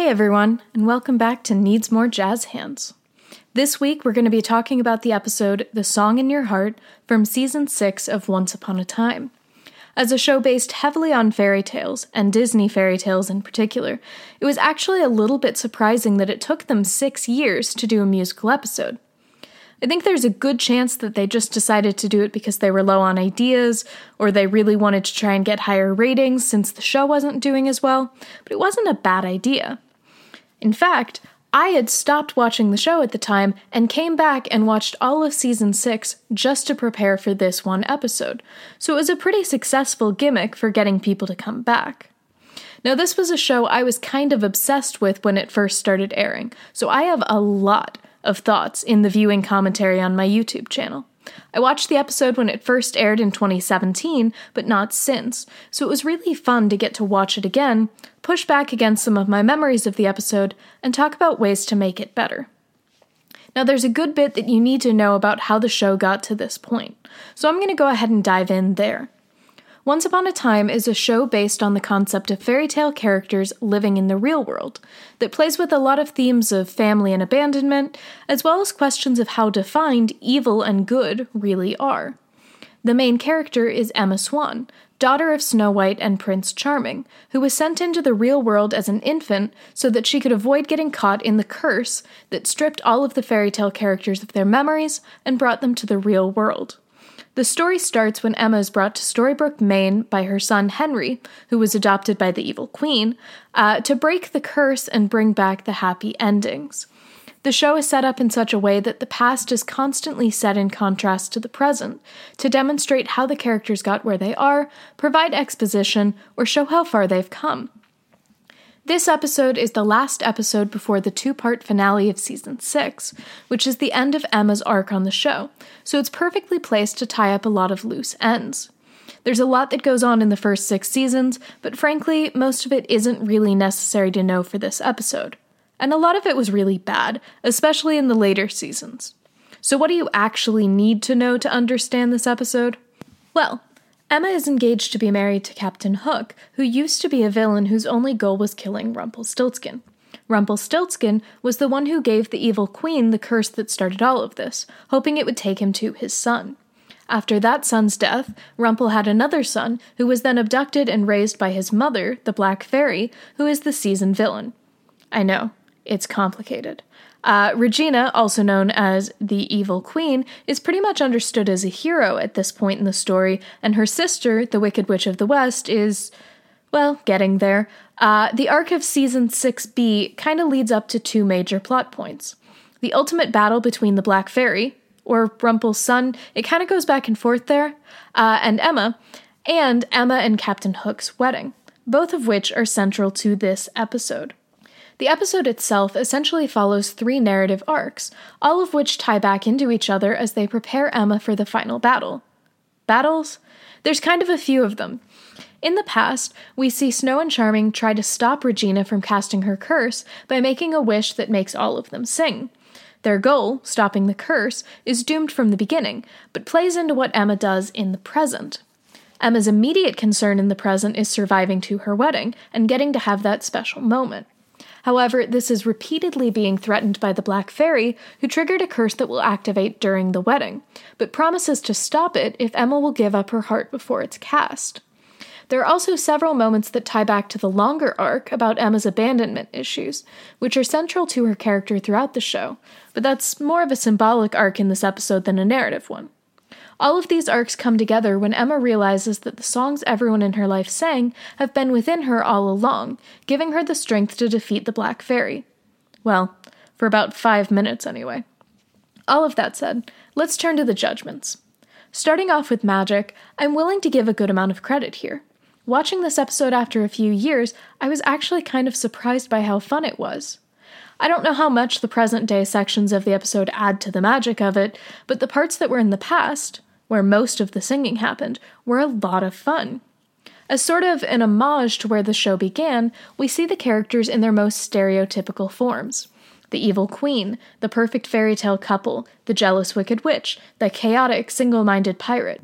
Hey everyone, and welcome back to Needs More Jazz Hands. This week we're going to be talking about the episode The Song in Your Heart from season 6 of Once Upon a Time. As a show based heavily on fairy tales, and Disney fairy tales in particular, it was actually a little bit surprising that it took them six years to do a musical episode. I think there's a good chance that they just decided to do it because they were low on ideas, or they really wanted to try and get higher ratings since the show wasn't doing as well, but it wasn't a bad idea. In fact, I had stopped watching the show at the time and came back and watched all of season 6 just to prepare for this one episode, so it was a pretty successful gimmick for getting people to come back. Now, this was a show I was kind of obsessed with when it first started airing, so I have a lot of thoughts in the viewing commentary on my YouTube channel. I watched the episode when it first aired in 2017, but not since, so it was really fun to get to watch it again, push back against some of my memories of the episode, and talk about ways to make it better. Now, there's a good bit that you need to know about how the show got to this point, so I'm going to go ahead and dive in there. Once Upon a Time is a show based on the concept of fairy tale characters living in the real world that plays with a lot of themes of family and abandonment, as well as questions of how defined evil and good really are. The main character is Emma Swan, daughter of Snow White and Prince Charming, who was sent into the real world as an infant so that she could avoid getting caught in the curse that stripped all of the fairy tale characters of their memories and brought them to the real world. The story starts when Emma is brought to Storybrooke, Maine by her son Henry, who was adopted by the evil queen, uh, to break the curse and bring back the happy endings. The show is set up in such a way that the past is constantly set in contrast to the present to demonstrate how the characters got where they are, provide exposition, or show how far they've come. This episode is the last episode before the two part finale of season 6, which is the end of Emma's arc on the show, so it's perfectly placed to tie up a lot of loose ends. There's a lot that goes on in the first six seasons, but frankly, most of it isn't really necessary to know for this episode. And a lot of it was really bad, especially in the later seasons. So, what do you actually need to know to understand this episode? Well, Emma is engaged to be married to Captain Hook, who used to be a villain whose only goal was killing Rumpelstiltskin. Rumpelstiltskin was the one who gave the evil queen the curse that started all of this, hoping it would take him to his son. After that son's death, Rumple had another son, who was then abducted and raised by his mother, the Black Fairy, who is the season villain. I know, it's complicated. Uh, Regina, also known as the Evil Queen, is pretty much understood as a hero at this point in the story, and her sister, the Wicked Witch of the West, is, well, getting there. Uh, the arc of Season 6b kind of leads up to two major plot points. The ultimate battle between the Black Fairy, or Rumple's son, it kind of goes back and forth there, uh, and Emma, and Emma and Captain Hook's wedding, both of which are central to this episode. The episode itself essentially follows three narrative arcs, all of which tie back into each other as they prepare Emma for the final battle. Battles? There's kind of a few of them. In the past, we see Snow and Charming try to stop Regina from casting her curse by making a wish that makes all of them sing. Their goal, stopping the curse, is doomed from the beginning, but plays into what Emma does in the present. Emma's immediate concern in the present is surviving to her wedding and getting to have that special moment. However, this is repeatedly being threatened by the Black Fairy, who triggered a curse that will activate during the wedding, but promises to stop it if Emma will give up her heart before it's cast. There are also several moments that tie back to the longer arc about Emma's abandonment issues, which are central to her character throughout the show, but that's more of a symbolic arc in this episode than a narrative one. All of these arcs come together when Emma realizes that the songs everyone in her life sang have been within her all along, giving her the strength to defeat the Black Fairy. Well, for about five minutes anyway. All of that said, let's turn to the judgments. Starting off with magic, I'm willing to give a good amount of credit here. Watching this episode after a few years, I was actually kind of surprised by how fun it was. I don't know how much the present day sections of the episode add to the magic of it, but the parts that were in the past, where most of the singing happened, were a lot of fun. As sort of an homage to where the show began, we see the characters in their most stereotypical forms the evil queen, the perfect fairy tale couple, the jealous wicked witch, the chaotic single minded pirate.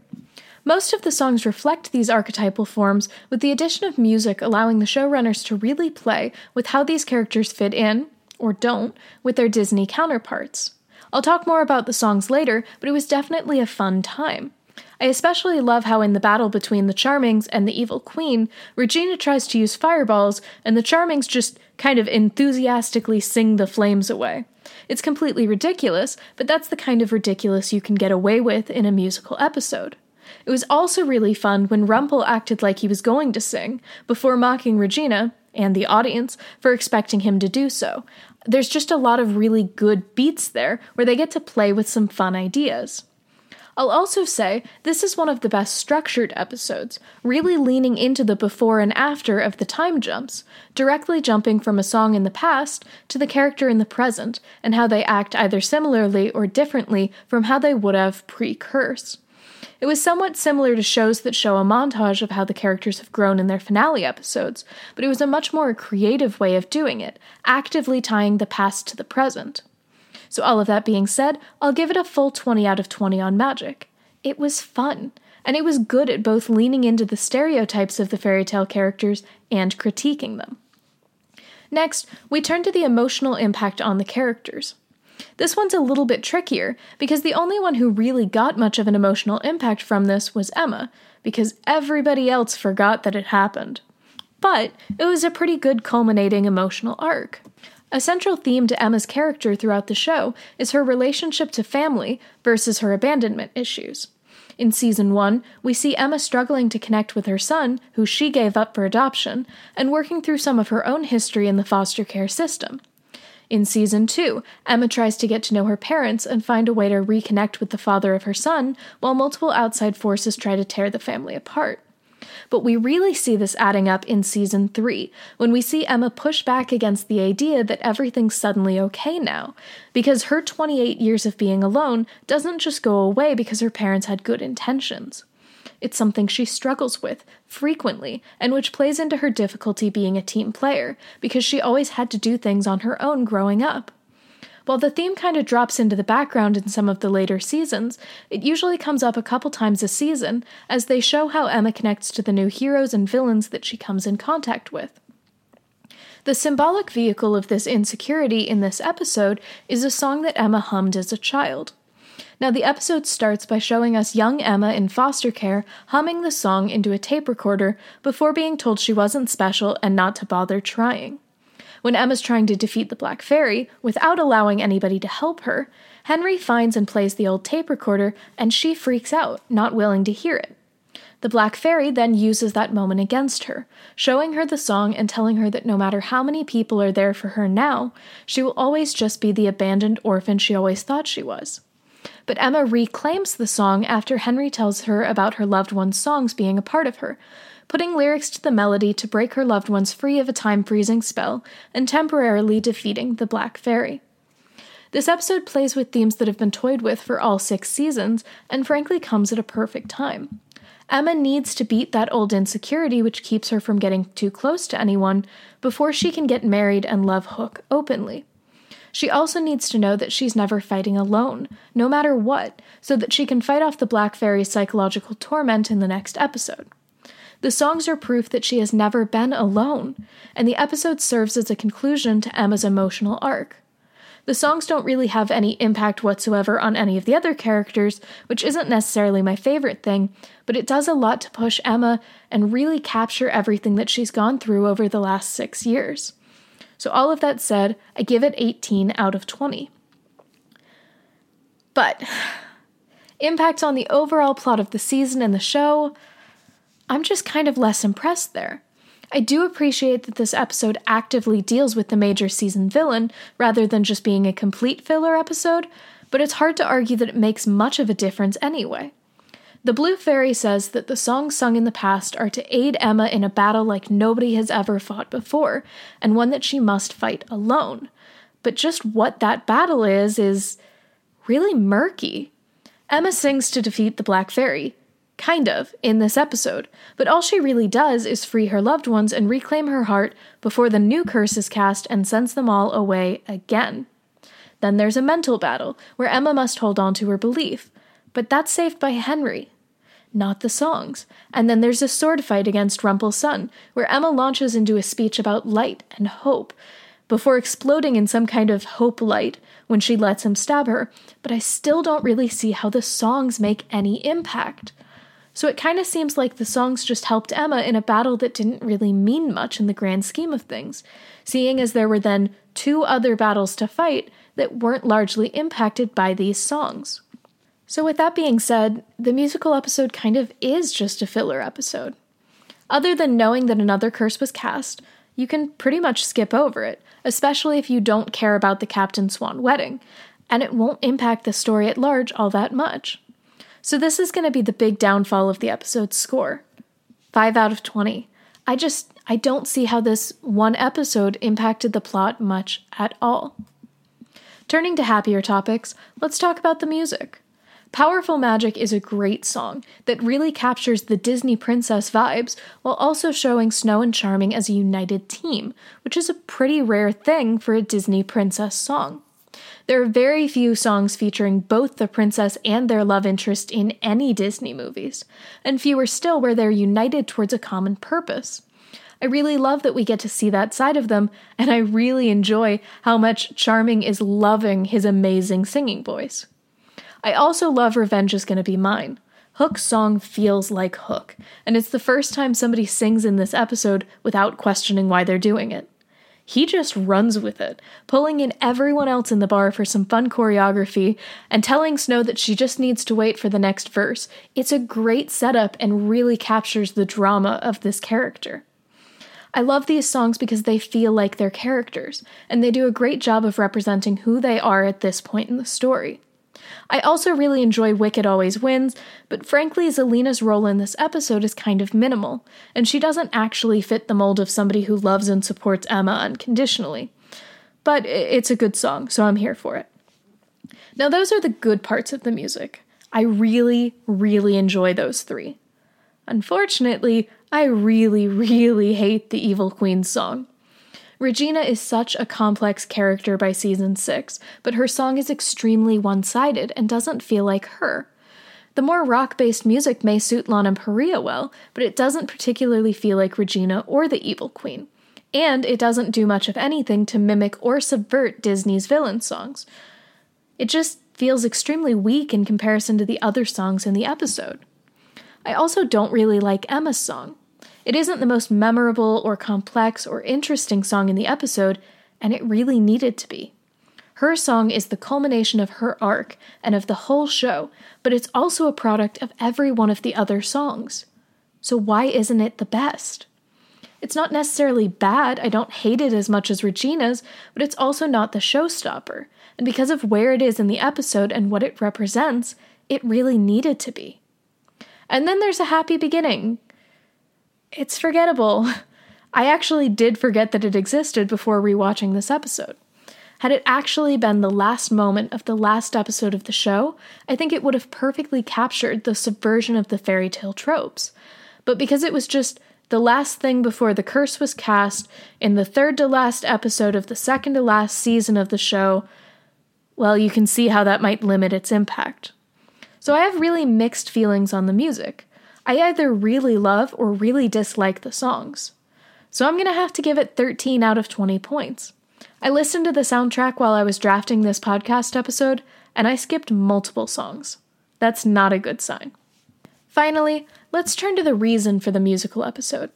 Most of the songs reflect these archetypal forms, with the addition of music allowing the showrunners to really play with how these characters fit in, or don't, with their Disney counterparts. I'll talk more about the songs later, but it was definitely a fun time. I especially love how, in the battle between the Charmings and the Evil Queen, Regina tries to use fireballs, and the Charmings just kind of enthusiastically sing the flames away. It's completely ridiculous, but that's the kind of ridiculous you can get away with in a musical episode. It was also really fun when Rumple acted like he was going to sing, before mocking Regina, and the audience, for expecting him to do so. There's just a lot of really good beats there where they get to play with some fun ideas. I'll also say this is one of the best structured episodes, really leaning into the before and after of the time jumps, directly jumping from a song in the past to the character in the present, and how they act either similarly or differently from how they would have pre curse. It was somewhat similar to shows that show a montage of how the characters have grown in their finale episodes, but it was a much more creative way of doing it, actively tying the past to the present. So, all of that being said, I'll give it a full 20 out of 20 on Magic. It was fun, and it was good at both leaning into the stereotypes of the fairy tale characters and critiquing them. Next, we turn to the emotional impact on the characters. This one's a little bit trickier because the only one who really got much of an emotional impact from this was Emma, because everybody else forgot that it happened. But it was a pretty good culminating emotional arc. A central theme to Emma's character throughout the show is her relationship to family versus her abandonment issues. In season 1, we see Emma struggling to connect with her son, who she gave up for adoption, and working through some of her own history in the foster care system. In season 2, Emma tries to get to know her parents and find a way to reconnect with the father of her son, while multiple outside forces try to tear the family apart. But we really see this adding up in season 3, when we see Emma push back against the idea that everything's suddenly okay now, because her 28 years of being alone doesn't just go away because her parents had good intentions. It's something she struggles with frequently, and which plays into her difficulty being a team player, because she always had to do things on her own growing up. While the theme kind of drops into the background in some of the later seasons, it usually comes up a couple times a season as they show how Emma connects to the new heroes and villains that she comes in contact with. The symbolic vehicle of this insecurity in this episode is a song that Emma hummed as a child. Now, the episode starts by showing us young Emma in foster care humming the song into a tape recorder before being told she wasn't special and not to bother trying. When Emma's trying to defeat the Black Fairy without allowing anybody to help her, Henry finds and plays the old tape recorder, and she freaks out, not willing to hear it. The Black Fairy then uses that moment against her, showing her the song and telling her that no matter how many people are there for her now, she will always just be the abandoned orphan she always thought she was but Emma reclaims the song after Henry tells her about her loved one's songs being a part of her, putting lyrics to the melody to break her loved ones free of a time freezing spell and temporarily defeating the Black Fairy. This episode plays with themes that have been toyed with for all six seasons and frankly comes at a perfect time. Emma needs to beat that old insecurity which keeps her from getting too close to anyone before she can get married and love Hook openly. She also needs to know that she's never fighting alone, no matter what, so that she can fight off the Black Fairy's psychological torment in the next episode. The songs are proof that she has never been alone, and the episode serves as a conclusion to Emma's emotional arc. The songs don't really have any impact whatsoever on any of the other characters, which isn't necessarily my favorite thing, but it does a lot to push Emma and really capture everything that she's gone through over the last six years. So, all of that said, I give it 18 out of 20. But, impact on the overall plot of the season and the show, I'm just kind of less impressed there. I do appreciate that this episode actively deals with the major season villain rather than just being a complete filler episode, but it's hard to argue that it makes much of a difference anyway. The Blue Fairy says that the songs sung in the past are to aid Emma in a battle like nobody has ever fought before, and one that she must fight alone. But just what that battle is, is really murky. Emma sings to defeat the Black Fairy, kind of, in this episode, but all she really does is free her loved ones and reclaim her heart before the new curse is cast and sends them all away again. Then there's a mental battle, where Emma must hold on to her belief, but that's saved by Henry, not the songs. And then there's a sword fight against Rumple's son, where Emma launches into a speech about light and hope, before exploding in some kind of hope light when she lets him stab her. But I still don't really see how the songs make any impact. So it kind of seems like the songs just helped Emma in a battle that didn't really mean much in the grand scheme of things, seeing as there were then two other battles to fight that weren't largely impacted by these songs. So, with that being said, the musical episode kind of is just a filler episode. Other than knowing that another curse was cast, you can pretty much skip over it, especially if you don't care about the Captain Swan wedding, and it won't impact the story at large all that much. So, this is going to be the big downfall of the episode's score 5 out of 20. I just, I don't see how this one episode impacted the plot much at all. Turning to happier topics, let's talk about the music. Powerful Magic is a great song that really captures the Disney princess vibes while also showing Snow and Charming as a united team, which is a pretty rare thing for a Disney princess song. There are very few songs featuring both the princess and their love interest in any Disney movies, and fewer still where they're united towards a common purpose. I really love that we get to see that side of them, and I really enjoy how much Charming is loving his amazing singing voice. I also love Revenge is Gonna Be Mine. Hook's song feels like Hook, and it's the first time somebody sings in this episode without questioning why they're doing it. He just runs with it, pulling in everyone else in the bar for some fun choreography and telling Snow that she just needs to wait for the next verse. It's a great setup and really captures the drama of this character. I love these songs because they feel like they're characters, and they do a great job of representing who they are at this point in the story. I also really enjoy Wicked Always Wins, but frankly, Zelena's role in this episode is kind of minimal, and she doesn't actually fit the mold of somebody who loves and supports Emma unconditionally. But it's a good song, so I'm here for it. Now, those are the good parts of the music. I really, really enjoy those three. Unfortunately, I really, really hate the Evil Queen song. Regina is such a complex character by season 6, but her song is extremely one sided and doesn't feel like her. The more rock based music may suit Lana Parrilla well, but it doesn't particularly feel like Regina or the Evil Queen. And it doesn't do much of anything to mimic or subvert Disney's villain songs. It just feels extremely weak in comparison to the other songs in the episode. I also don't really like Emma's song. It isn't the most memorable or complex or interesting song in the episode, and it really needed to be. Her song is the culmination of her arc and of the whole show, but it's also a product of every one of the other songs. So why isn't it the best? It's not necessarily bad, I don't hate it as much as Regina's, but it's also not the showstopper. And because of where it is in the episode and what it represents, it really needed to be. And then there's a happy beginning, it's forgettable. I actually did forget that it existed before rewatching this episode. Had it actually been the last moment of the last episode of the show, I think it would have perfectly captured the subversion of the fairy tale tropes. But because it was just the last thing before the curse was cast in the third to last episode of the second to last season of the show, well, you can see how that might limit its impact. So I have really mixed feelings on the music. I either really love or really dislike the songs. So I'm going to have to give it 13 out of 20 points. I listened to the soundtrack while I was drafting this podcast episode, and I skipped multiple songs. That's not a good sign. Finally, let's turn to the reason for the musical episode.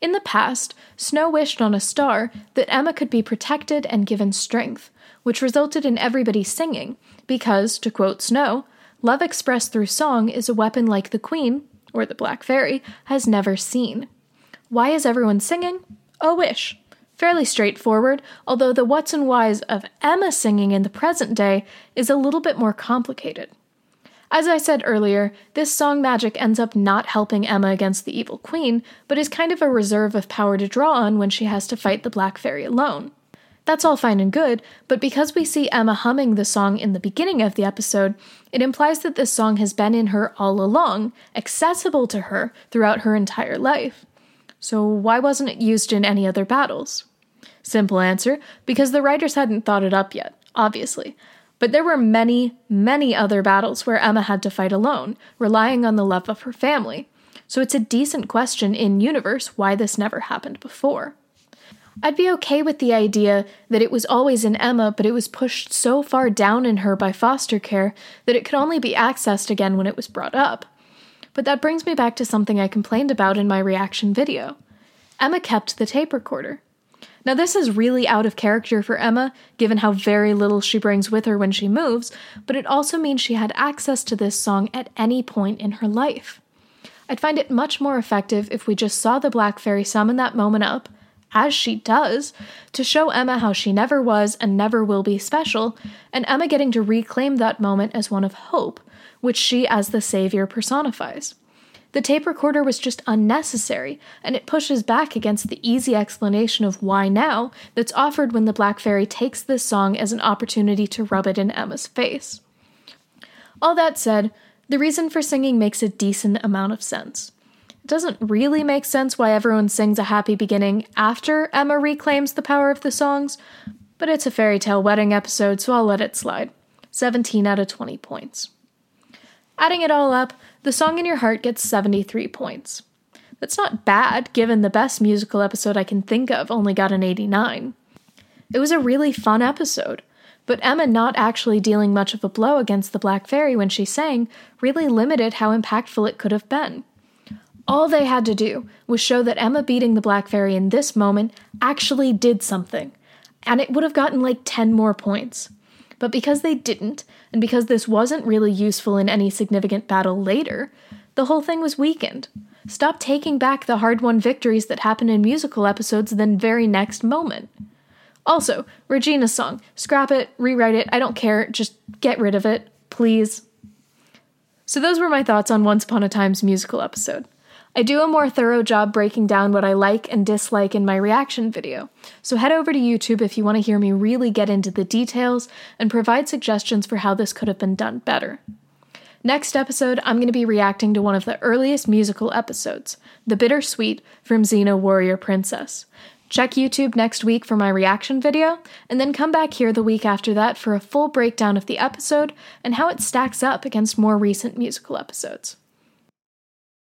In the past, Snow wished on a star that Emma could be protected and given strength, which resulted in everybody singing, because, to quote Snow, love expressed through song is a weapon like the Queen, or the Black Fairy, has never seen. Why is everyone singing? A wish. Fairly straightforward, although the what's and whys of Emma singing in the present day is a little bit more complicated. As I said earlier, this song magic ends up not helping Emma against the evil queen, but is kind of a reserve of power to draw on when she has to fight the Black Fairy alone. That's all fine and good, but because we see Emma humming the song in the beginning of the episode, it implies that this song has been in her all along, accessible to her throughout her entire life. So, why wasn't it used in any other battles? Simple answer because the writers hadn't thought it up yet, obviously. But there were many, many other battles where Emma had to fight alone, relying on the love of her family. So it's a decent question in universe why this never happened before. I'd be okay with the idea that it was always in Emma, but it was pushed so far down in her by foster care that it could only be accessed again when it was brought up. But that brings me back to something I complained about in my reaction video. Emma kept the tape recorder. Now, this is really out of character for Emma, given how very little she brings with her when she moves, but it also means she had access to this song at any point in her life. I'd find it much more effective if we just saw the Black Fairy summon that moment up, as she does, to show Emma how she never was and never will be special, and Emma getting to reclaim that moment as one of hope, which she as the savior personifies. The tape recorder was just unnecessary, and it pushes back against the easy explanation of why now that's offered when the Black Fairy takes this song as an opportunity to rub it in Emma's face. All that said, the reason for singing makes a decent amount of sense. It doesn't really make sense why everyone sings a happy beginning after Emma reclaims the power of the songs, but it's a fairy tale wedding episode, so I'll let it slide. 17 out of 20 points. Adding it all up, the Song in Your Heart gets 73 points. That's not bad, given the best musical episode I can think of only got an 89. It was a really fun episode, but Emma not actually dealing much of a blow against the Black Fairy when she sang really limited how impactful it could have been. All they had to do was show that Emma beating the Black Fairy in this moment actually did something, and it would have gotten like 10 more points. But because they didn't, and because this wasn't really useful in any significant battle later, the whole thing was weakened. Stop taking back the hard won victories that happen in musical episodes the very next moment. Also, Regina's song. Scrap it, rewrite it, I don't care, just get rid of it, please. So, those were my thoughts on Once Upon a Time's musical episode. I do a more thorough job breaking down what I like and dislike in my reaction video, so head over to YouTube if you want to hear me really get into the details and provide suggestions for how this could have been done better. Next episode, I'm going to be reacting to one of the earliest musical episodes, The Bitter Suite from Xena Warrior Princess. Check YouTube next week for my reaction video, and then come back here the week after that for a full breakdown of the episode and how it stacks up against more recent musical episodes.